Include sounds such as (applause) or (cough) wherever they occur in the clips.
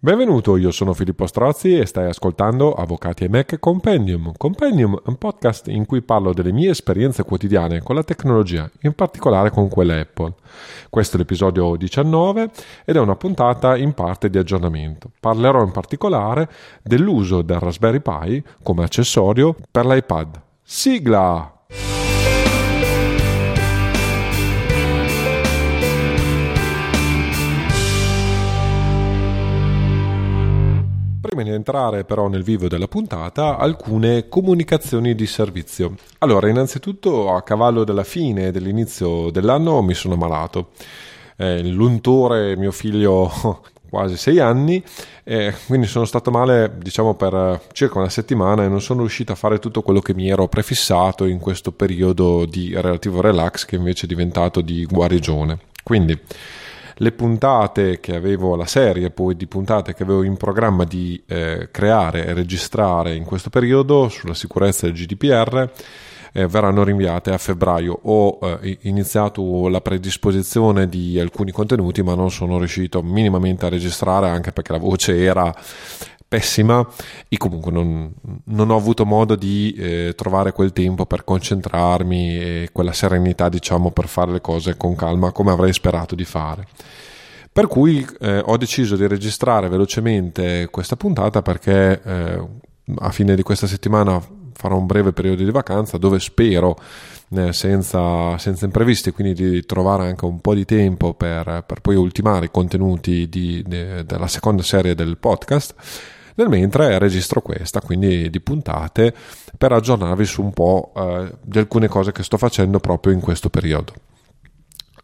Benvenuto, io sono Filippo Strozzi e stai ascoltando Avvocati e Mac Compendium. Compendium è un podcast in cui parlo delle mie esperienze quotidiane con la tecnologia, in particolare con quella Apple. Questo è l'episodio 19 ed è una puntata in parte di aggiornamento. Parlerò in particolare dell'uso del Raspberry Pi come accessorio per l'iPad. Sigla! Prima di entrare però nel vivo della puntata, alcune comunicazioni di servizio. Allora, innanzitutto a cavallo della fine e dell'inizio dell'anno mi sono malato. Eh, l'untore mio figlio (laughs) quasi sei anni, eh, quindi sono stato male diciamo per circa una settimana e non sono riuscito a fare tutto quello che mi ero prefissato in questo periodo di relativo relax che invece è diventato di guarigione. Quindi le puntate che avevo, la serie poi di puntate che avevo in programma di eh, creare e registrare in questo periodo sulla sicurezza del GDPR eh, verranno rinviate a febbraio. Ho eh, iniziato la predisposizione di alcuni contenuti, ma non sono riuscito minimamente a registrare anche perché la voce era pessima e comunque non, non ho avuto modo di eh, trovare quel tempo per concentrarmi e quella serenità diciamo per fare le cose con calma come avrei sperato di fare. Per cui eh, ho deciso di registrare velocemente questa puntata perché eh, a fine di questa settimana farò un breve periodo di vacanza dove spero eh, senza, senza, imprevisti, quindi di trovare anche un po' di tempo per, per poi ultimare i contenuti di, de, della seconda serie del podcast nel mentre registro questa, quindi di puntate, per aggiornarvi su un po' eh, di alcune cose che sto facendo proprio in questo periodo.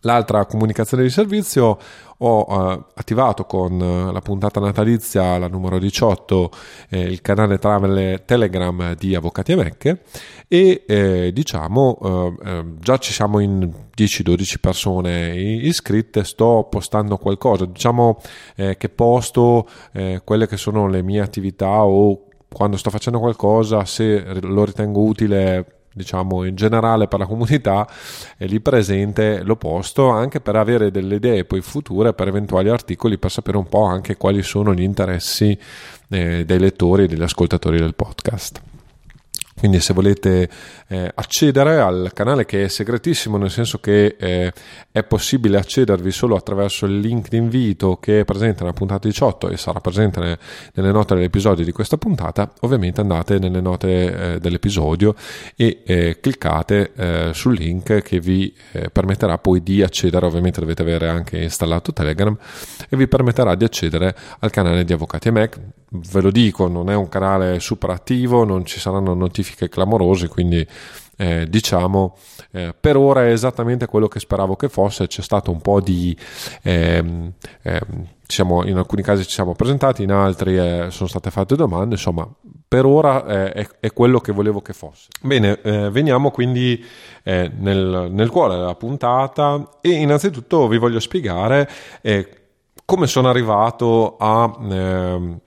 L'altra comunicazione di servizio ho eh, attivato con eh, la puntata natalizia, la numero 18, eh, il canale travel Telegram di Avvocati e Mecche e eh, diciamo eh, eh, già ci siamo in 10-12 persone iscritte, sto postando qualcosa, diciamo che posto quelle che sono le mie attività o quando sto facendo qualcosa, se lo ritengo utile diciamo in generale per la comunità è lì presente lo posto anche per avere delle idee poi future per eventuali articoli per sapere un po' anche quali sono gli interessi eh, dei lettori e degli ascoltatori del podcast quindi se volete eh, accedere al canale che è segretissimo nel senso che eh, è possibile accedervi solo attraverso il link di invito che è presente nella puntata 18 e sarà presente nelle, nelle note dell'episodio di questa puntata. Ovviamente andate nelle note eh, dell'episodio e eh, cliccate eh, sul link che vi eh, permetterà poi di accedere. Ovviamente dovete avere anche installato Telegram e vi permetterà di accedere al canale di Avvocati e Mac. Ve lo dico non è un canale super attivo non ci saranno notifiche classifiche clamorose, quindi eh, diciamo eh, per ora è esattamente quello che speravo che fosse, c'è stato un po' di... Ehm, ehm, siamo, in alcuni casi ci siamo presentati, in altri eh, sono state fatte domande, insomma per ora eh, è, è, quello che volevo che fosse. Bene, eh, veniamo quindi eh, nel, nel, cuore della puntata e innanzitutto vi voglio spiegare come sono arrivato a ehm,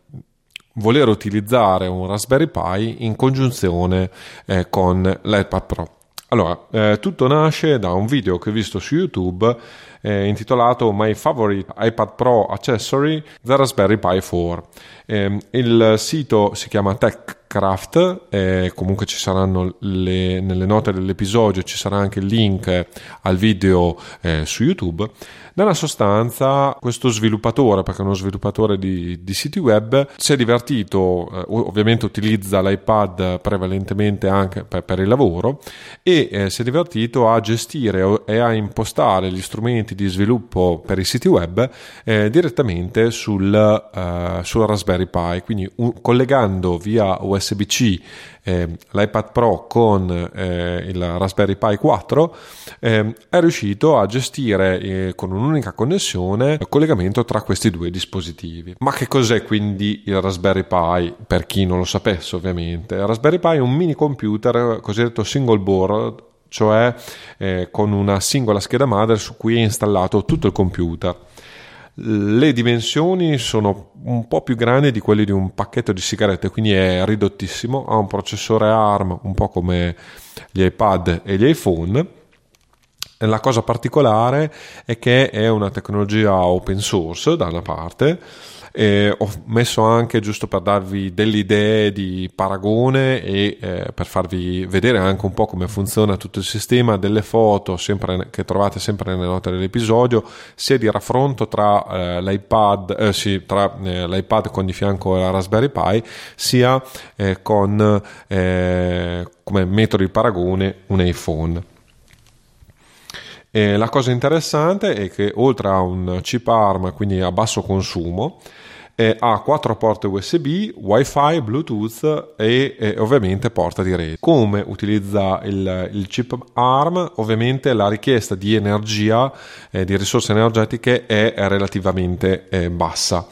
voler utilizzare un Raspberry Pi in congiunzione eh, con l'iPad Pro. Allora, eh, tutto nasce da un video che ho visto su YouTube eh, intitolato My Favorite iPad Pro Accessory The Raspberry Pi 4. Eh, il sito si chiama TechCraft, eh, comunque ci saranno le, nelle note dell'episodio, ci sarà anche il link al video eh, su YouTube. Nella sostanza, questo sviluppatore, perché è uno sviluppatore di, di siti web, si è divertito, eh, ovviamente utilizza l'iPad prevalentemente anche per, per il lavoro, e eh, si è divertito a gestire e a impostare gli strumenti di sviluppo per i siti web eh, direttamente sul, eh, sul, Raspberry Pi, quindi un, collegando via USB-C eh, l'iPad Pro con eh, il Raspberry Pi 4 eh, è riuscito a gestire eh, con un'unica connessione il collegamento tra questi due dispositivi. Ma che cos'è quindi il Raspberry Pi? Per chi non lo sapesse ovviamente. Il Raspberry Pi è un mini computer cosiddetto single board cioè eh, con una singola scheda madre su cui è installato tutto il computer. Le dimensioni sono un po' più grandi di quelle di un pacchetto di sigarette, quindi è ridottissimo, ha un processore ARM un po' come gli iPad e gli iPhone. La cosa particolare è che è una tecnologia open source da una parte Eh, ho messo anche giusto per darvi delle idee di paragone e eh, per farvi vedere anche un po' come funziona tutto il sistema, delle foto sempre, che trovate sempre nelle note dell'episodio, sia di raffronto tra eh, l'iPad, eh, sì, tra eh, l'iPad con di fianco la Raspberry Pi, sia eh, con come metodo di paragone un iPhone. E la cosa interessante è che oltre a un chip ARM, quindi a basso consumo, eh, ha quattro porte USB, WiFi, Bluetooth e, e, ovviamente porta di rete. Come utilizza il, il chip ARM? Ovviamente la richiesta di energia, eh, di risorse energetiche è relativamente eh, bassa.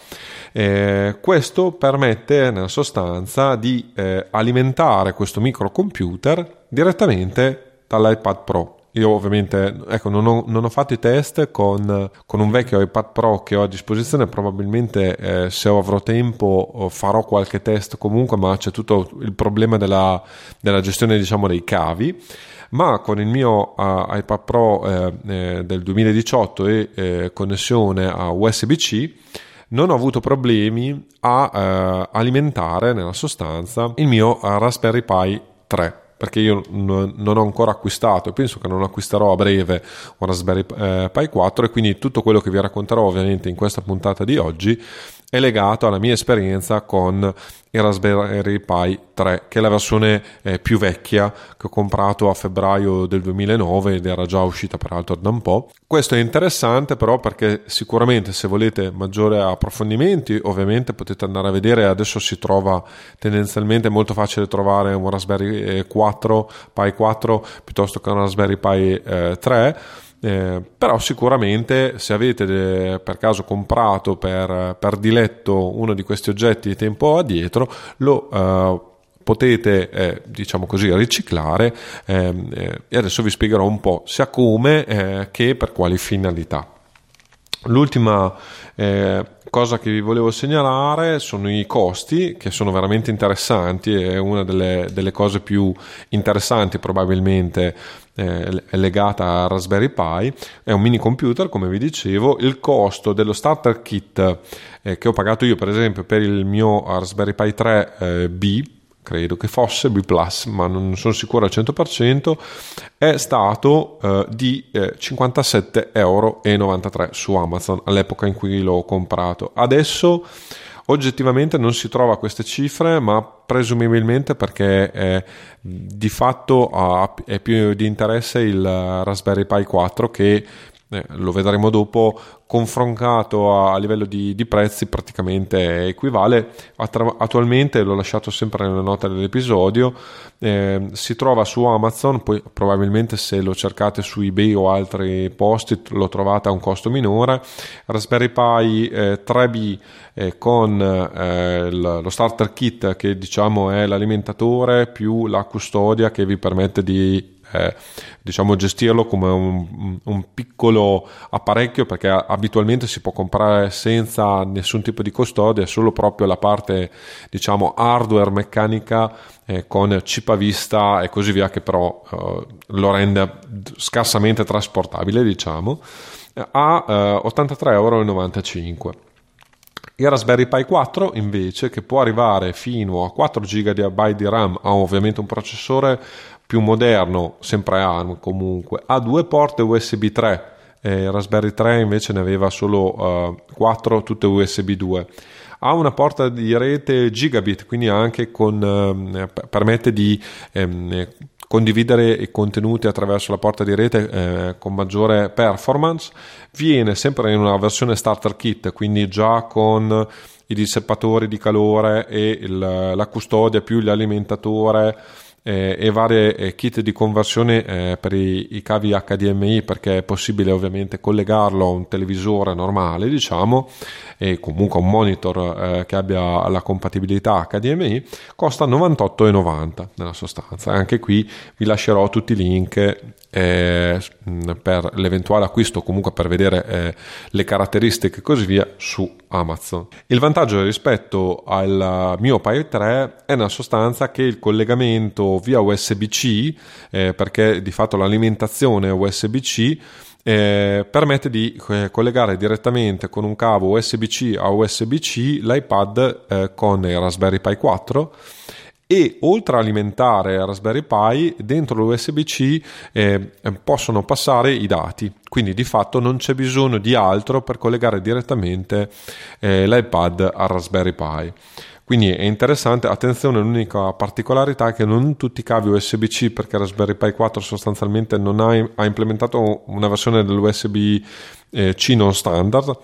Eh, questo permette nella sostanza di eh, alimentare questo microcomputer direttamente dall'iPad Pro io ovviamente ecco, non, ho, non ho fatto i test con, con, un vecchio iPad Pro che ho a disposizione, probabilmente eh, se avrò tempo farò qualche test comunque, ma c'è tutto il problema della, della gestione diciamo, dei cavi. Ma con il mio uh, iPad Pro eh, eh, del 2018 e eh, connessione a USB-C non ho avuto problemi a eh, alimentare nella sostanza il mio Raspberry Pi 3 perché io non ho ancora acquistato e penso che non acquisterò a breve un Raspberry eh, Pi 4 e quindi tutto quello che vi racconterò ovviamente in questa puntata di oggi è legato alla mia esperienza con il Raspberry Pi 3, che è la versione eh, più vecchia che ho comprato a febbraio del 2009 ed era già uscita peraltro da un po'. Questo è interessante però perché sicuramente se volete maggiori approfondimenti ovviamente potete andare a vedere, adesso si trova tendenzialmente molto facile trovare un Raspberry 4, eh, Pi 4 piuttosto che un Raspberry Pi eh, 3 eh, però sicuramente se avete de, per caso comprato per, per, diletto uno di questi oggetti tempo addietro lo eh, potete eh, diciamo così riciclare ehm, eh, e adesso vi spiegherò un po' sia come eh, che per quali finalità. L'ultima eh, cosa che vi volevo segnalare sono i costi, che sono veramente interessanti, è una delle, delle cose più interessanti probabilmente eh, legata a Raspberry Pi. È un mini computer, come vi dicevo, il costo dello starter kit eh, che ho pagato io per esempio per il mio Raspberry Pi 3 eh, B credo che fosse B+, ma non sono sicuro al 100%, è stato eh, di eh, 57,93 euro su Amazon all'epoca in cui l'ho comprato. Adesso oggettivamente non si trova queste cifre, ma presumibilmente perché eh, di fatto ha, è più di interesse il Raspberry Pi 4 che eh, lo vedremo dopo, confrontato a, a livello di, di, prezzi praticamente equivale. Attra- attualmente, l'ho lasciato sempre nelle note dell'episodio, eh, si trova su Amazon, poi probabilmente se lo cercate su eBay o altri posti lo trovate a un costo minore. Raspberry Pi eh, 3B eh, con eh, lo starter kit che diciamo è l'alimentatore più la custodia che vi permette di eh, diciamo gestirlo come un, un, piccolo apparecchio perché abitualmente si può comprare senza nessun tipo di custodia, solo proprio la parte diciamo hardware meccanica eh, con chip a vista e così via che però eh, lo rende scarsamente trasportabile diciamo a eh, 83,95 euro. Il Raspberry Pi 4 invece che può arrivare fino a 4 GB di RAM ha ovviamente un processore più moderno, sempre ARM comunque, ha due porte USB 3, eh, Raspberry 3 invece ne aveva solo uh, 4, tutte USB 2. Ha una porta di rete gigabit, quindi anche con, eh, permette di ehm, condividere i contenuti attraverso la porta di rete eh, con maggiore performance. Viene sempre in una versione starter kit, quindi già con i dissipatori di calore e il, la custodia più l'alimentatore eh, e varie eh, kit di conversione eh, per i, i, cavi HDMI perché è possibile ovviamente collegarlo a un televisore normale diciamo e comunque a un monitor eh, che abbia la compatibilità HDMI costa 98,90 nella sostanza. Anche qui vi lascerò tutti i link eh, per l'eventuale acquisto o comunque per vedere eh, le caratteristiche e così via su Amazon. Il vantaggio rispetto al mio Pi 3 è nella sostanza che il collegamento via USB-C, eh, perché di fatto l'alimentazione USB-C eh, permette di eh, collegare direttamente con un cavo USB-C a USB-C l'iPad eh, con il Raspberry Pi 4 e oltre a alimentare Raspberry Pi dentro l'USB-C eh, possono passare i dati. Quindi di fatto non c'è bisogno di altro per collegare direttamente eh, l'iPad al Raspberry Pi. Quindi è interessante, attenzione, l'unica particolarità è che non tutti i cavi USB-C, perché Raspberry Pi 4 sostanzialmente non ha, ha implementato una versione dell'USB-C eh, non standard,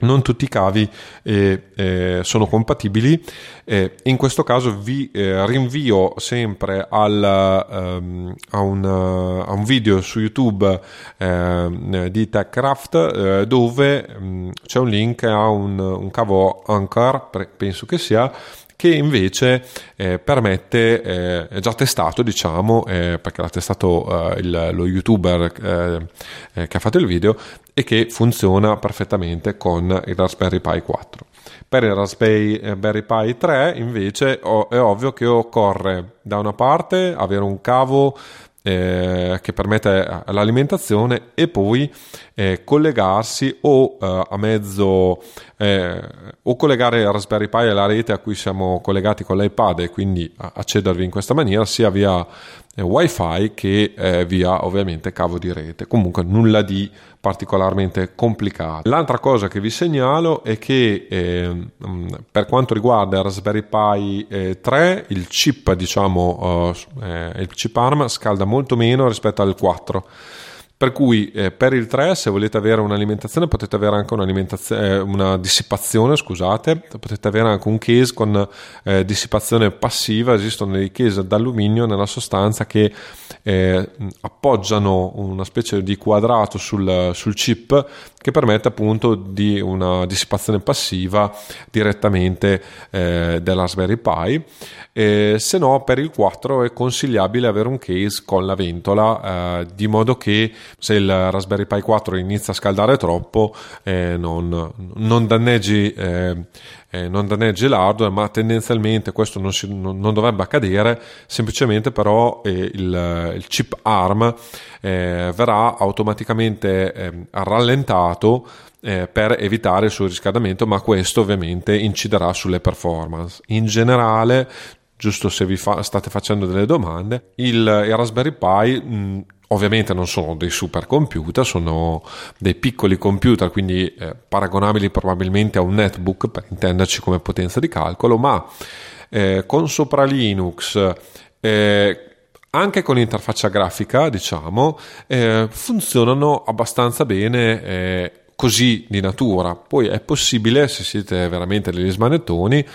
non tutti i cavi eh, eh, sono compatibili. Eh, in questo caso vi eh, rinvio sempre al, um, a, un, a, un, video su YouTube ehm, di TechCraft eh, dove um, c'è un link a un, un cavo Anchor, penso che sia, che invece eh, permette, eh, è già testato diciamo, eh, perché l'ha testato eh, il, lo youtuber che ha fatto il video e che funziona perfettamente con il Raspberry Pi 4. Per il Raspberry Pi 3 invece è ovvio che occorre da una parte avere un cavo eh, che permette l'alimentazione e poi eh, collegarsi o eh, a mezzo eh, o collegare il Raspberry Pi alla rete a cui siamo collegati con l'iPad e quindi accedervi in questa maniera sia via eh, wifi che eh, via ovviamente cavo di rete. Comunque nulla di particolarmente complicato. L'altra cosa che vi segnalo è che eh, per quanto riguarda il Raspberry Pi eh, 3 il chip diciamo eh, il chip ARM scalda molto meno rispetto al 4 per cui eh, per il 3 se volete avere un'alimentazione potete avere anche eh, una dissipazione, scusate, potete avere anche un case con eh, dissipazione passiva, esistono dei case d'alluminio nella sostanza che eh, appoggiano una specie di quadrato sul, sul chip che permette appunto di una dissipazione passiva direttamente eh, della Raspberry Pi. Eh, se no, per il 4 è consigliabile avere un case con la ventola, eh, di modo che se il Raspberry Pi 4 inizia a scaldare troppo, eh, non, non, danneggi. Eh, eh, non danneggi l'hardware, ma tendenzialmente questo non, si, non, non dovrebbe accadere, semplicemente però eh, il, il, chip ARM eh, verrà automaticamente ehm, rallentato eh, per evitare il surriscaldamento, ma questo ovviamente inciderà sulle performance. In generale, giusto se vi fa, state facendo delle domande, il, il Raspberry Pi mh, ovviamente non sono dei supercomputer, sono dei piccoli computer, quindi eh, paragonabili probabilmente a un netbook per intenderci come potenza di calcolo, ma eh, con sopra Linux eh, anche con interfaccia grafica, diciamo, eh, funzionano abbastanza bene eh, così di natura. Poi è possibile, se siete veramente degli smanettoni,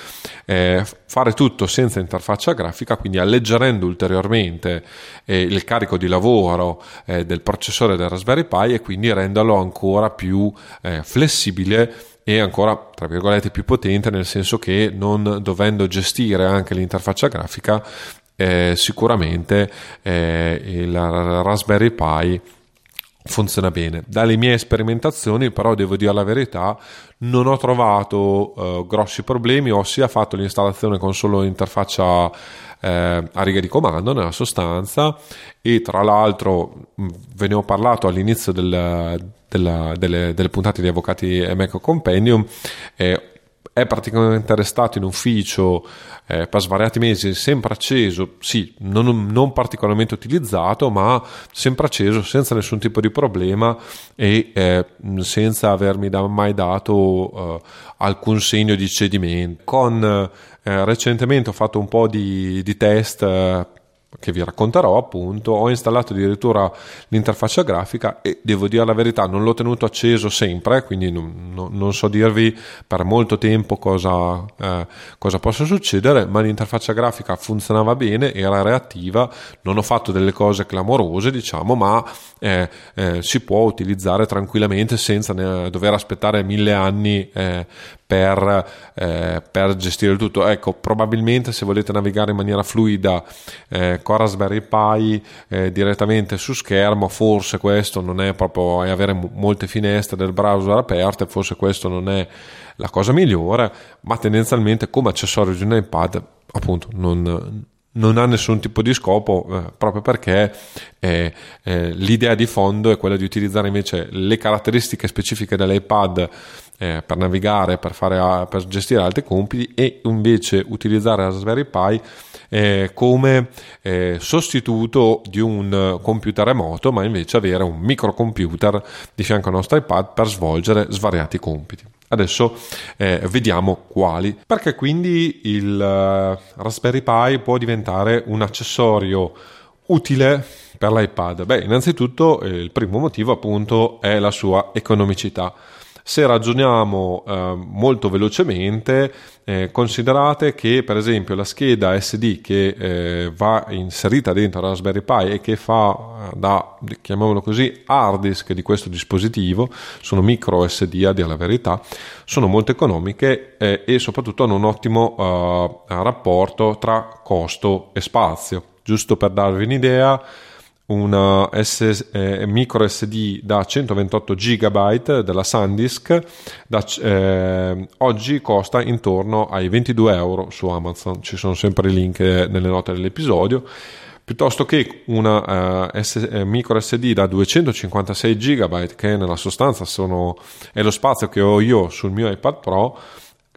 eh, fare tutto senza interfaccia grafica, quindi alleggerendo ulteriormente eh, il carico di lavoro eh, del processore del Raspberry Pi e quindi renderlo ancora più eh, flessibile e ancora tra virgolette più potente nel senso che non dovendo gestire anche l'interfaccia grafica eh, sicuramente eh, il Raspberry Pi funziona bene. Dalle mie sperimentazioni, però, devo dire la verità, non ho trovato uh, grossi problemi. Ho sia fatto l'installazione con solo interfaccia eh, a riga di comando, nella sostanza, e tra l'altro ve ne ho parlato all'inizio del, della, delle, delle, puntate di Avvocati e Mac Compendium. Eh, è praticamente restato in ufficio eh, per svariati mesi, sempre acceso, sì, non, non, particolarmente utilizzato, ma sempre acceso, senza nessun tipo di problema e eh, senza avermi da, mai dato eh, alcun segno di cedimento. Con, eh, recentemente ho fatto un po' di, di test eh, che vi racconterò appunto, ho installato addirittura l'interfaccia grafica e devo dire la verità, non l'ho tenuto acceso sempre, quindi non, non, non so dirvi per molto tempo cosa, eh, cosa, possa succedere, ma l'interfaccia grafica funzionava bene, era reattiva, non ho fatto delle cose clamorose diciamo, ma eh, eh, si può utilizzare tranquillamente senza dover aspettare mille anni eh, per, eh, per, gestire il tutto. Ecco, probabilmente se volete navigare in maniera fluida eh, con Raspberry Pi eh, direttamente su schermo, forse questo non è proprio è avere molte finestre del browser aperte, forse questo non è la cosa migliore, ma tendenzialmente come accessorio di un iPad appunto non, non ha nessun tipo di scopo eh, proprio perché eh, eh, l'idea di fondo è quella di utilizzare invece le caratteristiche specifiche dell'iPad eh, per navigare, per, fare, per gestire altri compiti e invece utilizzare Raspberry Pi eh, come eh, sostituto di un computer remoto, ma invece avere un microcomputer di fianco al nostro iPad per svolgere svariati compiti. Adesso eh, vediamo quali. Perché quindi il uh, Raspberry Pi può diventare un accessorio utile per l'iPad? Beh, innanzitutto eh, il primo motivo appunto è la sua economicità. Se ragioniamo eh, molto velocemente, eh, considerate che per esempio la scheda SD che eh, va inserita dentro Raspberry Pi e che fa eh, da, chiamiamolo così, hard disk di questo dispositivo, sono micro SD a dire la verità, sono molto economiche eh, e soprattutto hanno un ottimo eh, rapporto tra costo e spazio. Giusto per darvi un'idea, una SS, eh, micro SD da 128 GB della SanDisk da, eh, oggi costa intorno ai 22 euro su Amazon. Ci sono sempre i link nelle note dell'episodio. Piuttosto che una uh, S- eh, micro SD da 256 GB che nella sostanza sono, è lo spazio che ho io sul mio iPad Pro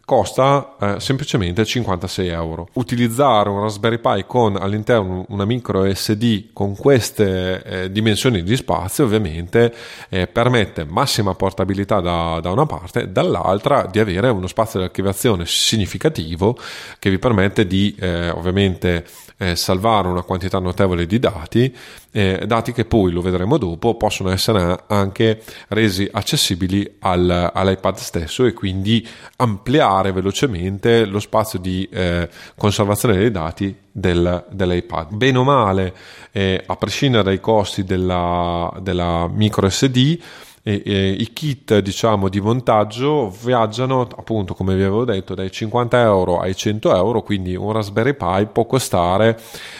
costa eh, semplicemente 56 euro. Utilizzare un Raspberry Pi con all'interno una micro SD con queste eh, dimensioni di spazio ovviamente eh, permette massima portabilità da, da, una parte, dall'altra di avere uno spazio di archiviazione significativo che vi permette di eh, ovviamente eh, salvare una quantità notevole di dati, eh, dati che poi, lo vedremo dopo, possono essere anche resi accessibili al, all'iPad stesso e quindi ampliare velocemente lo spazio di eh, conservazione dei dati del, dell'iPad. Bene o male, eh, a prescindere dai costi della, della micro SD, e, e, i kit diciamo di montaggio viaggiano appunto come vi avevo detto dai 50 euro ai 100 euro quindi un Raspberry Pi può costare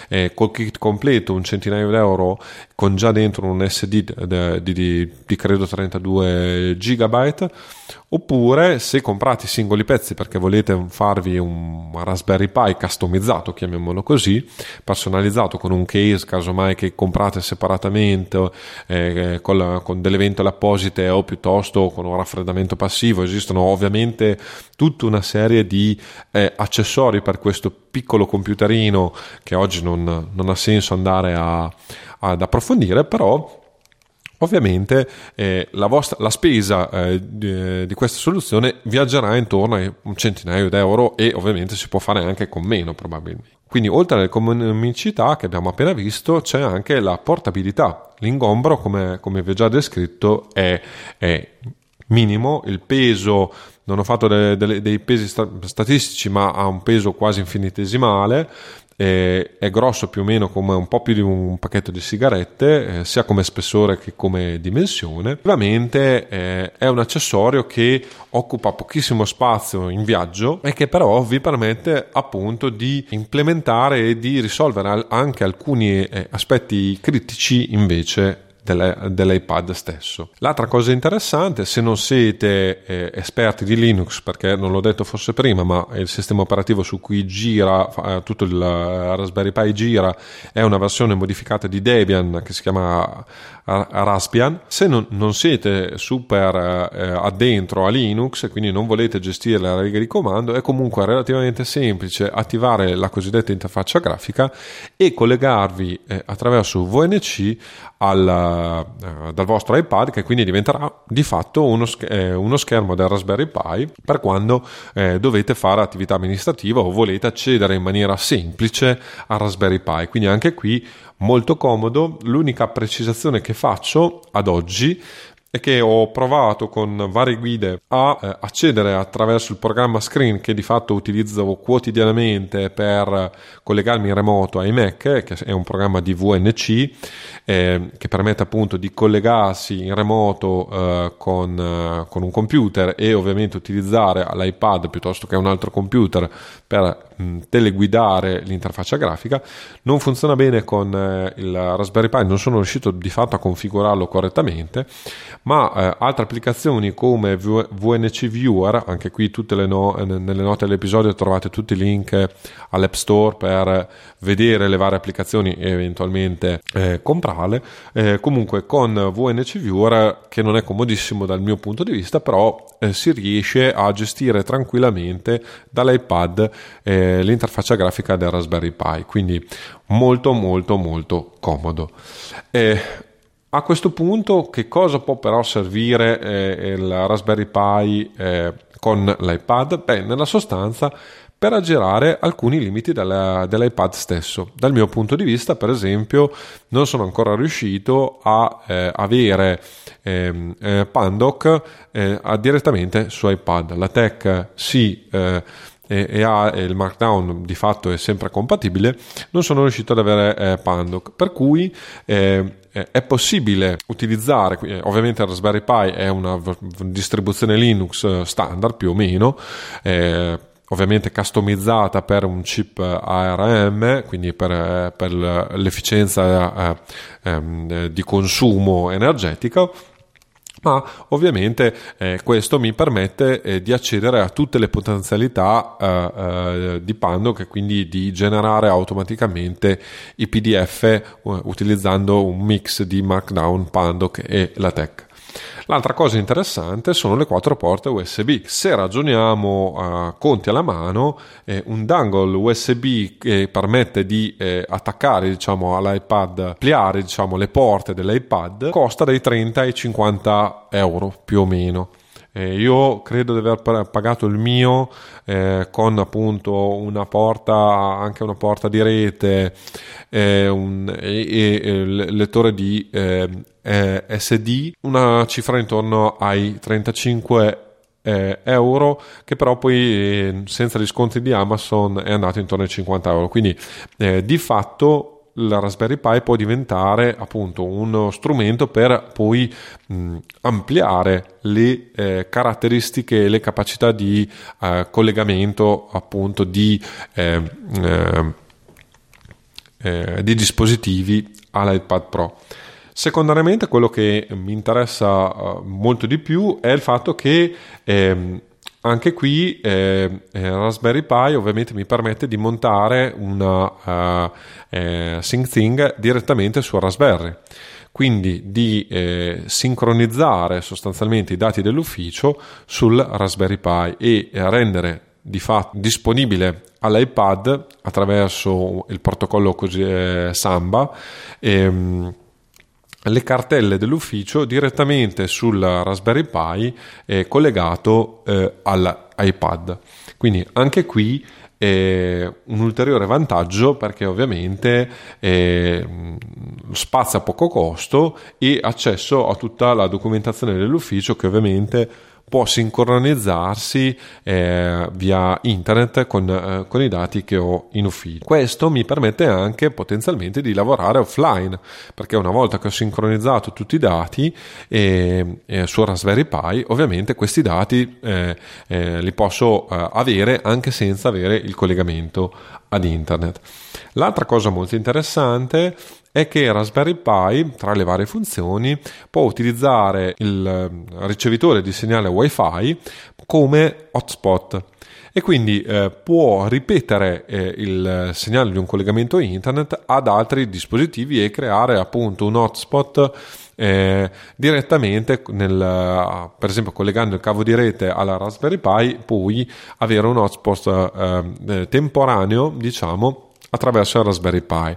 eh, col kit completo un centinaio di euro con già dentro un SD di, di, di, credo 32 GB oppure se comprate i singoli pezzi perché volete farvi un Raspberry Pi customizzato, chiamiamolo così, personalizzato con un case, casomai che comprate separatamente eh, con, con, delle ventole apposite o piuttosto con un raffreddamento passivo, esistono ovviamente tutta una serie di eh, accessori per questo piccolo computerino che oggi non, non ha senso andare a, ad approfondire, però Ovviamente eh, la, vostra, la, spesa eh, di, di, questa soluzione viaggerà intorno a un centinaio di euro e ovviamente si può fare anche con meno probabilmente. Quindi oltre all'economicità che abbiamo appena visto c'è anche la portabilità. L'ingombro come, come vi ho già descritto è, è minimo, il peso non ho fatto delle, delle, dei pesi statistici ma ha un peso quasi infinitesimale eh, è grosso più o meno come un po' più di un pacchetto di sigarette, eh, sia come spessore che come dimensione. Ovviamente eh, è un accessorio che occupa pochissimo spazio in viaggio e che però vi permette appunto di implementare e di risolvere anche alcuni eh, aspetti critici invece dell'iPad stesso. L'altra cosa interessante, se non siete eh, esperti di Linux, perché non l'ho detto forse prima, ma il sistema operativo su cui gira, eh, tutto il Raspberry Pi gira, è una versione modificata di Debian che si chiama Raspbian. Se non, non siete super eh, addentro a Linux quindi non volete gestire la riga di comando, è comunque relativamente semplice attivare la cossidetta interfaccia grafica e collegarvi eh, attraverso VNC al, eh, dal vostro iPad che quindi diventerà di fatto uno, eh, uno schermo del Raspberry Pi per quando eh, dovete fare attività amministrativa o volete accedere in maniera semplice al Raspberry Pi. Quindi anche qui molto comodo. L'unica precisazione che faccio ad oggi è che ho provato con varie guide a eh, accedere attraverso il programma Screen che di fatto utilizzo quotidianamente per collegarmi in remoto ai Mac, che è un programma di VNC eh, che permette appunto di collegarsi in remoto eh, con, eh, con, un computer e ovviamente utilizzare l'iPad piuttosto che un altro computer per mh, teleguidare l'interfaccia grafica. Non funziona bene con eh, il Raspberry Pi, non sono riuscito di fatto a configurarlo correttamente ma eh, altre applicazioni come VNC Viewer, anche qui no- nelle note dell'episodio trovate tutti i link all'App Store per vedere le varie applicazioni e eventualmente eh, comprarle. Eh, comunque con VNC Viewer, che non è comodissimo dal mio punto di vista, però eh, si riesce a gestire tranquillamente dall'iPad eh, l'interfaccia grafica del Raspberry Pi, quindi molto molto molto comodo. Eh, a questo punto che cosa può però servire eh, il Raspberry Pi eh, con l'iPad? Beh, nella sostanza per aggirare alcuni limiti della, dell'iPad stesso. Dal mio punto di vista, per esempio, non sono ancora riuscito a eh, avere ehm, eh, Pandoc eh, direttamente su iPad. La tech sì eh, e, e, ha, il Markdown di fatto è sempre compatibile, non sono riuscito ad avere eh, Pandoc. Per cui eh, è possibile utilizzare, eh, ovviamente Raspberry Pi è una distribuzione Linux standard più o meno, eh, ovviamente customizzata per un chip ARM, quindi per, per l'efficienza eh, ehm, di consumo energetico ma ovviamente eh, questo mi permette eh, di accedere a tutte le potenzialità eh, eh di Pandoc e quindi di generare automaticamente i PDF eh, utilizzando un mix di Markdown, Pandoc e LaTeX. L'altra cosa interessante sono le quattro porte USB. Se ragioniamo a conti alla mano, eh, un dangle USB che permette di eh, attaccare diciamo, all'iPad, ampliare diciamo, le porte dell'iPad, costa dai 30 ai 50 euro più o meno. Eh, io credo di aver pagato il mio eh, con appunto una porta, anche una porta di rete eh, un, e, e, lettore di eh, eh, SD, una cifra intorno ai 35 eh, euro che però poi eh, senza gli sconti di Amazon è andato intorno ai 50 euro. Quindi eh, di fatto la Raspberry Pi può diventare appunto uno strumento per poi mh, ampliare le eh, caratteristiche e le capacità di eh, collegamento appunto di, eh, eh, eh di dispositivi all'iPad Pro. Secondariamente quello che mi interessa uh, molto di più è il fatto che ehm, anche qui eh, eh, Raspberry Pi ovviamente mi permette di montare una uh, eh, SyncThing direttamente su Raspberry. Quindi di eh, sincronizzare sostanzialmente i dati dell'ufficio sul Raspberry Pi e rendere di fatto disponibile all'iPad attraverso il protocollo così, eh, Samba ehm, le cartelle dell'ufficio direttamente sul Raspberry Pi eh, collegato eh, all'iPad. Quindi anche qui eh, un ulteriore vantaggio perché ovviamente eh, spazio a poco costo e accesso a tutta la documentazione dell'ufficio che ovviamente può sincronizzarsi eh, via internet con, eh, con, i dati che ho in ufficio. Questo mi permette anche potenzialmente di lavorare offline, perché una volta che ho sincronizzato tutti i dati eh, su Raspberry Pi, ovviamente questi dati eh, eh, li posso eh, avere anche senza avere il collegamento ad internet. L'altra cosa molto interessante è che Raspberry Pi, tra le varie funzioni, può utilizzare il eh, ricevitore di segnale Wi-Fi come hotspot e quindi eh, può ripetere eh, il segnale di un collegamento internet ad altri dispositivi e creare appunto un hotspot eh, direttamente nel, per esempio collegando il cavo di rete alla Raspberry Pi poi avere un hotspot eh, temporaneo diciamo attraverso il Raspberry Pi.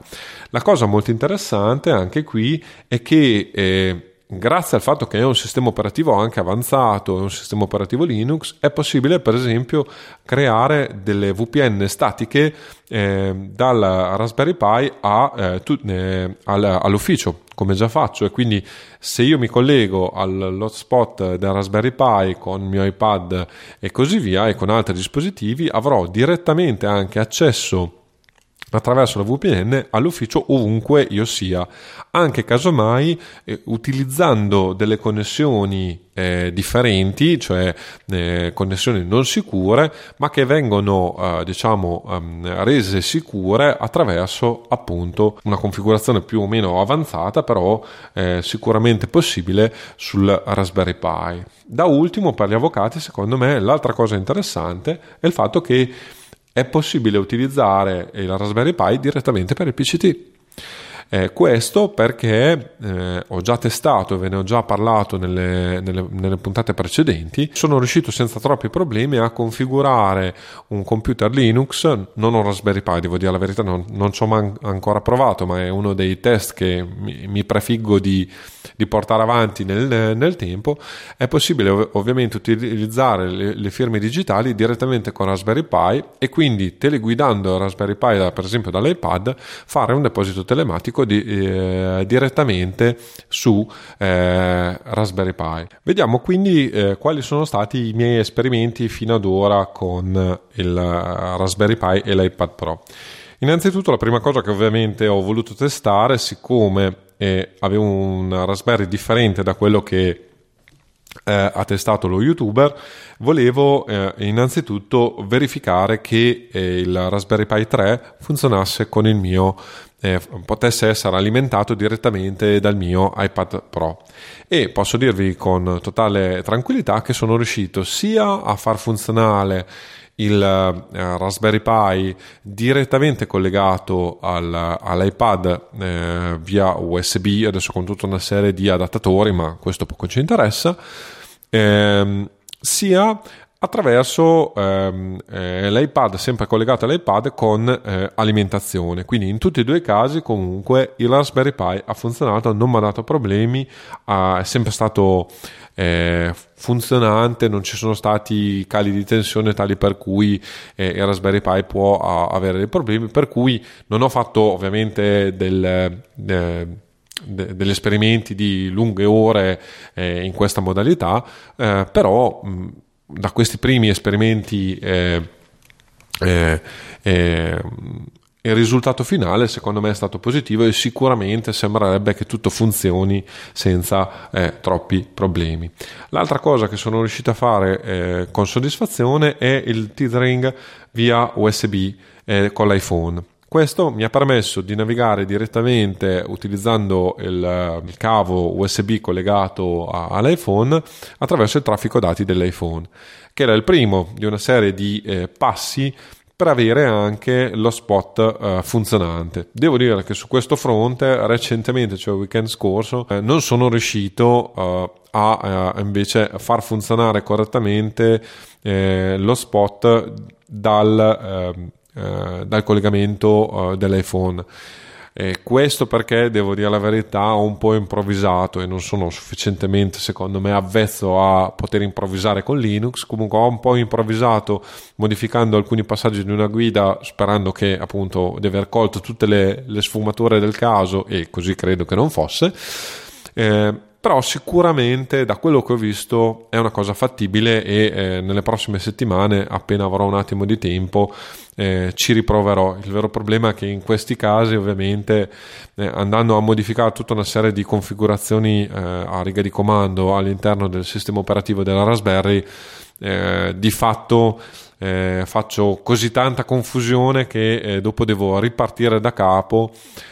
La cosa molto interessante anche qui è che eh, grazie al fatto che è un sistema operativo anche avanzato, è un sistema operativo Linux, è possibile per esempio creare delle VPN statiche eh, dal Raspberry Pi a, eh, tu, eh, all'ufficio, come già faccio. E quindi se io mi collego all'hotspot del Raspberry Pi con il mio iPad e così via e con altri dispositivi, avrò direttamente anche accesso attraverso la VPN all'ufficio ovunque io sia, anche casomai eh, utilizzando delle connessioni eh, differenti, cioè eh, connessioni non sicure, ma che vengono eh, diciamo um, rese sicure attraverso appunto una configurazione più o meno avanzata, però eh, sicuramente possibile sul Raspberry Pi. Da ultimo per gli avvocati, secondo me, l'altra cosa interessante è il fatto che è possibile utilizzare il Raspberry Pi direttamente per il PCT. Eh, questo perché eh, ho già testato, ve ne ho già parlato nelle, nelle, nelle, puntate precedenti, sono riuscito senza troppi problemi a configurare un computer Linux, non un Raspberry Pi, devo dire la verità, non, non ci ho man- ancora provato, ma è uno dei test che mi, mi prefiggo di, di, portare avanti nel, nel, tempo. È possibile ov- ovviamente utilizzare le, le, firme digitali direttamente con Raspberry Pi e quindi teleguidando Raspberry Pi, da, per esempio dall'iPad, fare un deposito telematico di, eh, direttamente su eh, Raspberry Pi. Vediamo quindi eh, quali sono stati i miei esperimenti fino ad ora con il Raspberry Pi e l'iPad Pro. Innanzitutto la prima cosa che ovviamente ho voluto testare, siccome eh, avevo un Raspberry differente da quello che eh, ha testato lo youtuber, volevo eh, innanzitutto verificare che eh, il Raspberry Pi 3 funzionasse con il mio eh, potesse essere alimentato direttamente dal mio iPad Pro. E posso dirvi con totale tranquillità che sono riuscito sia a far funzionare il uh, Raspberry Pi direttamente collegato al, all'iPad eh, via USB, adesso con tutta una serie di adattatori, ma questo poco ci interessa, ehm, sia attraverso ehm, eh, l'iPad, sempre collegato all'iPad con eh, alimentazione. Quindi in tutti e due i casi comunque il Raspberry Pi ha funzionato, non mi ha dato problemi, ha, è sempre stato eh, funzionante, non ci sono stati cali di tensione tali per cui eh, il Raspberry Pi può a, avere dei problemi, per cui non ho fatto ovviamente del... Eh, degli esperimenti di lunghe ore eh, in questa modalità, eh, però mh, da questi primi esperimenti eh, eh, eh, il risultato finale secondo me è stato positivo e sicuramente sembrerebbe che tutto funzioni senza eh, troppi problemi. L'altra cosa che sono riuscito a fare eh, con soddisfazione è il tethering via USB eh, con l'iPhone. Questo mi ha permesso di navigare direttamente utilizzando il, il cavo USB collegato a, all'iPhone attraverso il traffico dati dell'iPhone, che era il primo di una serie di eh, passi per avere anche lo spot uh, funzionante. Devo dire che su questo fronte recentemente, cioè il weekend scorso, eh, non sono riuscito uh, a uh, invece far funzionare correttamente eh, lo spot dal ehm, eh, dal collegamento dell'iPhone. E questo perché devo dire la verità ho un po' improvvisato e non sono sufficientemente secondo me avvezzo a poter improvvisare con Linux. Comunque ho un po' improvvisato modificando alcuni passaggi di una guida sperando che appunto di aver colto tutte le, le sfumature del caso e così credo che non fosse. Eh, però sicuramente da quello che ho visto è una cosa fattibile e eh, nelle prossime settimane appena avrò un attimo di tempo eh, ci riproverò. Il vero problema è che in questi casi ovviamente eh, andando a modificare tutta una serie di configurazioni eh, a riga di comando all'interno del sistema operativo della Raspberry eh, di fatto eh, faccio così tanta confusione che eh, dopo devo ripartire da capo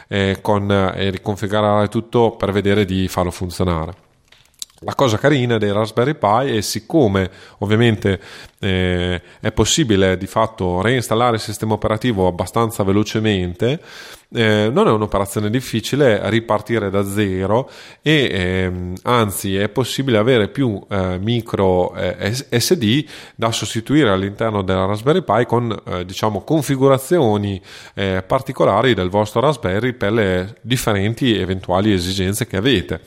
eh, con, e riconfigurare tutto per vedere di farlo funzionare. La cosa carina dei Raspberry Pi è siccome ovviamente eh, è possibile di fatto reinstallare il sistema operativo abbastanza velocemente, eh, non è un'operazione difficile ripartire da zero e ehm, anzi è possibile avere più eh, micro eh, SD da sostituire all'interno della Raspberry Pi con eh, diciamo configurazioni eh, particolari del vostro Raspberry per le differenti eventuali esigenze che avete.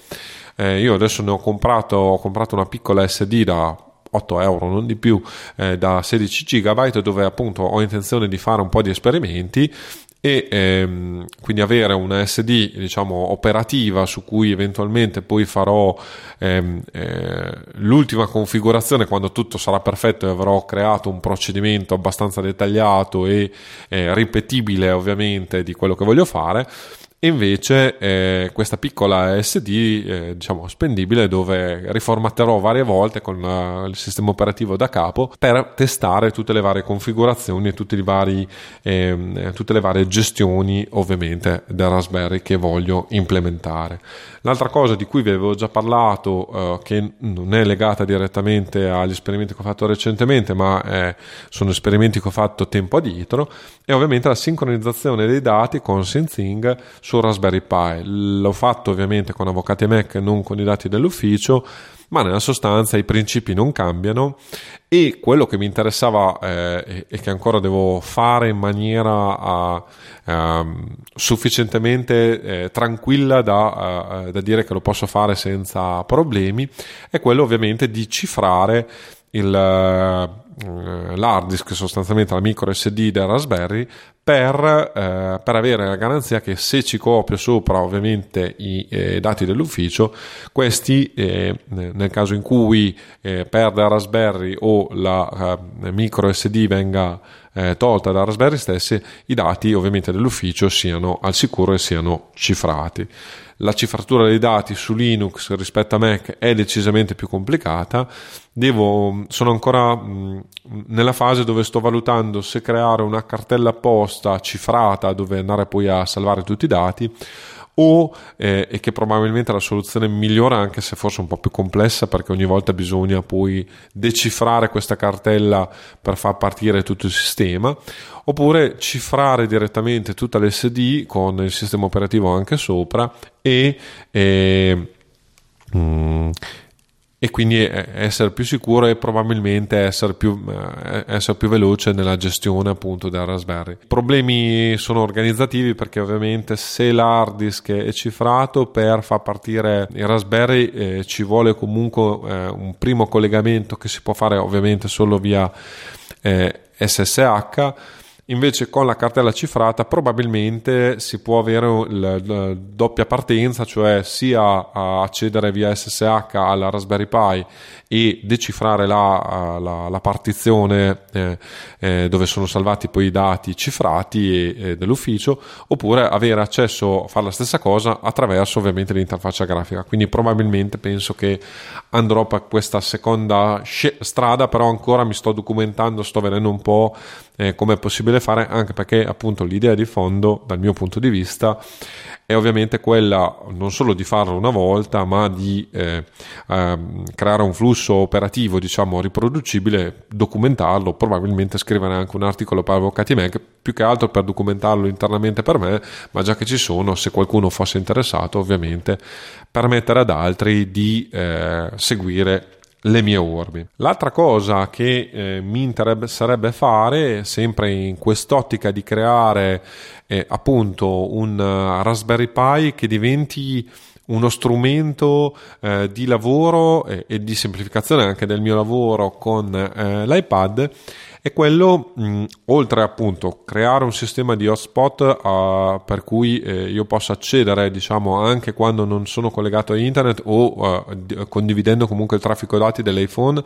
Eh, io adesso ne ho comprato, ho comprato una piccola SD da 8 euro, non di più, eh, da 16 GB dove appunto ho intenzione di fare un po' di esperimenti e ehm, quindi avere una SD diciamo operativa su cui eventualmente poi farò ehm, eh, l'ultima configurazione quando tutto sarà perfetto e avrò creato un procedimento abbastanza dettagliato e eh, ripetibile ovviamente di quello che voglio fare invece eh, questa piccola SD eh, diciamo spendibile dove riformatterò varie volte con uh, il sistema operativo da capo per testare tutte le varie configurazioni e tutti vari, eh, tutte le varie gestioni ovviamente del Raspberry che voglio implementare. L'altra cosa di cui vi avevo già parlato uh, che non è legata direttamente agli esperimenti che ho fatto recentemente ma eh, sono esperimenti che ho fatto tempo addietro è ovviamente la sincronizzazione dei dati con SyncThing su Raspberry Pi. L'ho fatto ovviamente con Avvocati Mac e non con i dati dell'ufficio, ma nella sostanza i principi non cambiano e quello che mi interessava eh, e che ancora devo fare in maniera uh, sufficientemente eh, tranquilla da, uh, da dire che lo posso fare senza problemi è quello ovviamente di cifrare il, uh, l'hard disk sostanzialmente la micro SD del Raspberry per, eh, per, avere la garanzia che se ci copio sopra ovviamente i eh, dati dell'ufficio, questi eh, nel caso in cui eh, perda Raspberry o la eh, micro SD venga eh, tolta da Raspberry stessi, i dati ovviamente dell'ufficio siano al sicuro e siano cifrati la cifratura dei dati su Linux rispetto a Mac è decisamente più complicata. Devo, sono ancora mh, nella fase dove sto valutando se creare una cartella apposta cifrata dove andare poi a salvare tutti i dati o eh, e che probabilmente è la soluzione migliore anche se forse un po' più complessa perché ogni volta bisogna poi decifrare questa cartella per far partire tutto il sistema oppure cifrare direttamente tutta l'SD con il sistema operativo anche sopra e, e mm, e quindi essere più sicuro e probabilmente essere più, eh, essere più veloce nella gestione appunto del Raspberry. I problemi sono organizzativi perché ovviamente se l'hard disk è cifrato per far partire il Raspberry eh, ci vuole comunque eh, un primo collegamento che si può fare ovviamente solo via SSH Invece con la cartella cifrata probabilmente si può avere la, doppia partenza, cioè sia accedere via SSH alla Raspberry Pi e decifrare la, la, la partizione eh, eh, dove sono salvati poi i dati cifrati e, e dell'ufficio, oppure avere accesso a fare la stessa cosa attraverso ovviamente l'interfaccia grafica. Quindi probabilmente penso che andrò per questa seconda strada, però ancora mi sto documentando, sto vedendo un po' eh, come è possibile fare, anche perché appunto l'idea di fondo, dal mio punto di vista, è ovviamente quella non solo di farlo una volta, ma di eh, eh, creare un flusso operativo, diciamo, riproducibile, documentarlo, probabilmente scrivere anche un articolo per avvocati Mac, più che altro per documentarlo internamente per me, ma già che ci sono, se qualcuno fosse interessato, ovviamente, permettere ad altri di eh, seguire le mie orbi. L'altra cosa che eh, mi interesserebbe fare, sempre in quest'ottica di creare eh, appunto un uh, Raspberry Pi che diventi uno strumento eh, di lavoro e, e, di semplificazione anche del mio lavoro con eh, l'iPad è quello, mh, oltre appunto creare un sistema di hotspot uh, per cui eh, io possa accedere, diciamo, anche quando non sono collegato a internet o uh, condividendo comunque il traffico dati dell'iPhone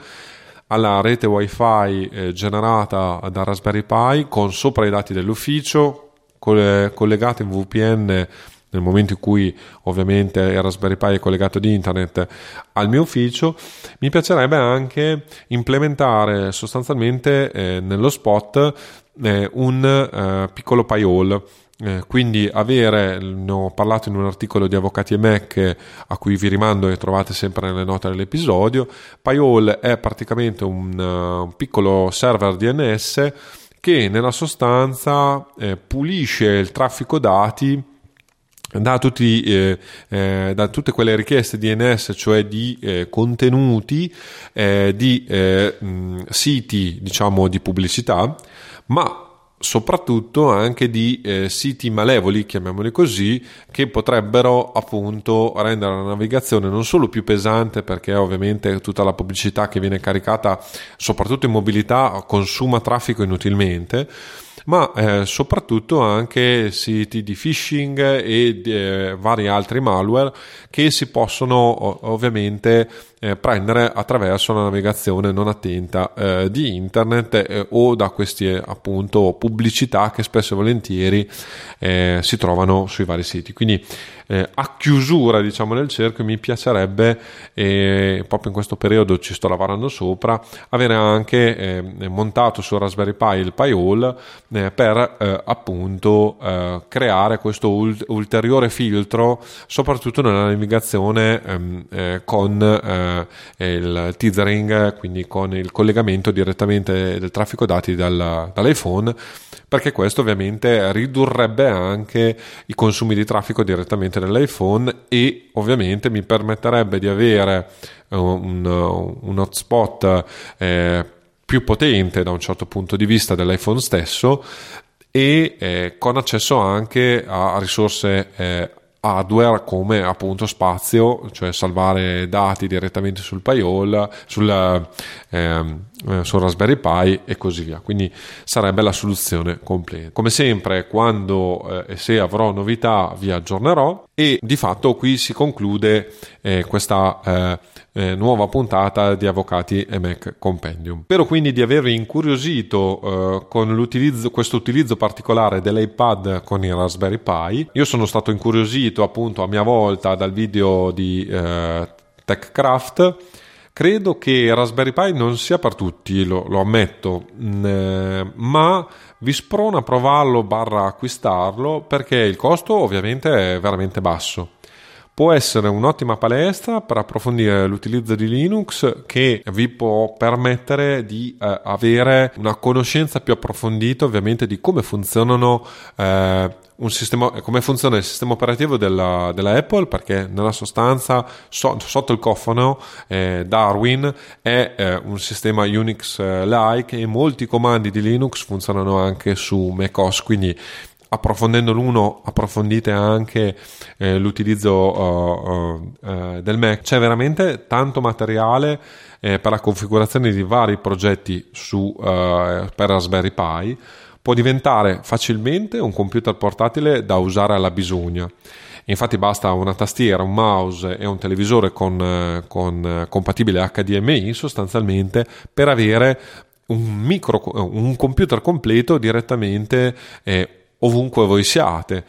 alla rete wifi eh, generata da Raspberry Pi con sopra i dati dell'ufficio collegati in VPN nel momento in cui ovviamente il Raspberry Pi è collegato ad internet al mio ufficio, mi piacerebbe anche implementare sostanzialmente eh, nello spot eh, un eh, piccolo payhole. Eh, quindi avere, ne ho parlato in un articolo di Avvocati e Mac a cui vi rimando e trovate sempre nelle note dell'episodio, Payhole è praticamente un, uh, un piccolo server DNS che nella sostanza eh, pulisce il traffico dati da, tutti, eh, eh, da, tutte quelle richieste DNS, cioè di eh, contenuti eh, di eh, mh, siti diciamo di pubblicità, ma soprattutto anche di eh, siti malevoli, chiamiamoli così, che potrebbero appunto rendere la navigazione non solo più pesante perché ovviamente tutta la pubblicità che viene caricata soprattutto in mobilità consuma traffico inutilmente, ma eh, soprattutto anche siti di phishing e eh, vari altri malware che si possono ovviamente eh, prendere attraverso la navigazione non attenta eh, di internet eh, o da queste appunto pubblicità che spesso e volentieri eh, si trovano sui vari siti. Quindi eh, a chiusura diciamo del cerchio mi piacerebbe eh, proprio in questo periodo ci sto lavorando sopra avere anche eh, montato su Raspberry Pi il Pi-Hole eh, per eh, appunto eh, creare questo ult- ulteriore filtro soprattutto nella navigazione ehm, con il tethering quindi con il collegamento direttamente del traffico dati dal, dall'iPhone perché questo ovviamente ridurrebbe anche i consumi di traffico direttamente nell'iPhone e ovviamente mi permetterebbe di avere uh, un, un hotspot eh, più potente da un certo punto di vista dell'iPhone stesso e eh, con accesso anche a risorse eh, hardware come appunto spazio, cioè salvare dati direttamente sul Pi-hole, sul, ehm, eh, sul Raspberry Pi e così via. Quindi sarebbe la soluzione completa. Come sempre, quando eh, e se avrò novità vi aggiornerò e di fatto qui si conclude eh, questa eh, eh, nuova puntata di Avvocati e Mac Compendium. Spero quindi di avervi incuriosito eh, con questo utilizzo particolare dell'iPad con il Raspberry Pi. Io sono stato incuriosito appunto a mia volta dal video di eh, TechCraft. Credo che Raspberry Pi non sia per tutti, lo, lo ammetto, mh, eh, ma vi sprono a provarlo barra acquistarlo perché il costo ovviamente è veramente basso può essere un'ottima palestra per approfondire l'utilizzo di Linux che vi può permettere di eh, avere una conoscenza più approfondita ovviamente di come funzionano eh, sistema, come funziona il sistema operativo della, della Apple perché nella sostanza so, sotto il cofano eh, Darwin è eh, un sistema Unix-like e molti comandi di Linux funzionano anche su macOS quindi approfondendo l'uno approfondite anche eh, l'utilizzo uh, uh, del Mac. C'è veramente tanto materiale eh, per la configurazione di vari progetti su, per Raspberry Pi. Può diventare facilmente un computer portatile da usare alla bisogna. Infatti basta una tastiera, un mouse e un televisore con, con compatibile HDMI sostanzialmente per avere un, micro, un computer completo direttamente eh, ovunque voi siate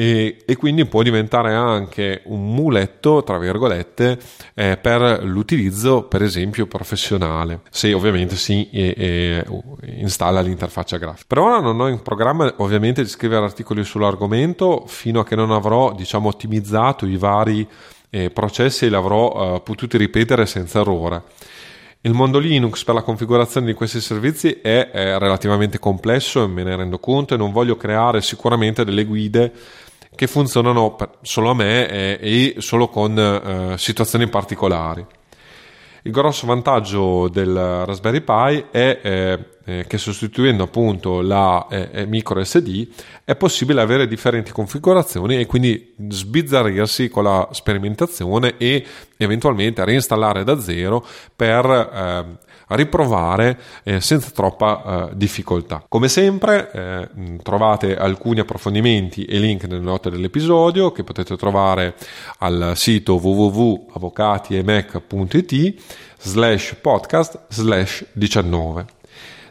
e, e, quindi può diventare anche un muletto, tra virgolette, eh, per l'utilizzo, per esempio, professionale, se ovviamente si eh, eh, installa l'interfaccia grafica. Per ora non ho in programma ovviamente di scrivere articoli sull'argomento fino a che non avrò, diciamo, ottimizzato i vari eh, processi e li avrò eh, potuti ripetere senza errore. Il mondo Linux per la configurazione di questi servizi è, è relativamente complesso e me ne rendo conto e non voglio creare sicuramente delle guide che funzionano solo a me e, e solo con eh, situazioni particolari. Il grosso vantaggio del Raspberry Pi è eh, eh, che sostituendo appunto la eh, eh micro SD è possibile avere differenti configurazioni e quindi sbizzarrirsi con la sperimentazione e eventualmente reinstallare da zero per eh, riprovare senza troppa difficoltà. Come sempre trovate alcuni approfondimenti e link nelle note dell'episodio che potete trovare al sito www.avvocatiemac.it slash podcast slash 19.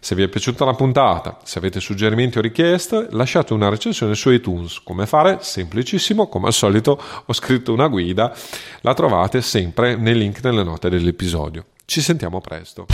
Se vi è piaciuta la puntata, se avete suggerimenti o richieste, lasciate una recensione su iTunes. Come fare? Semplicissimo, come al solito ho scritto una guida, la trovate sempre nei link nelle note dell'episodio. Ci sentiamo presto.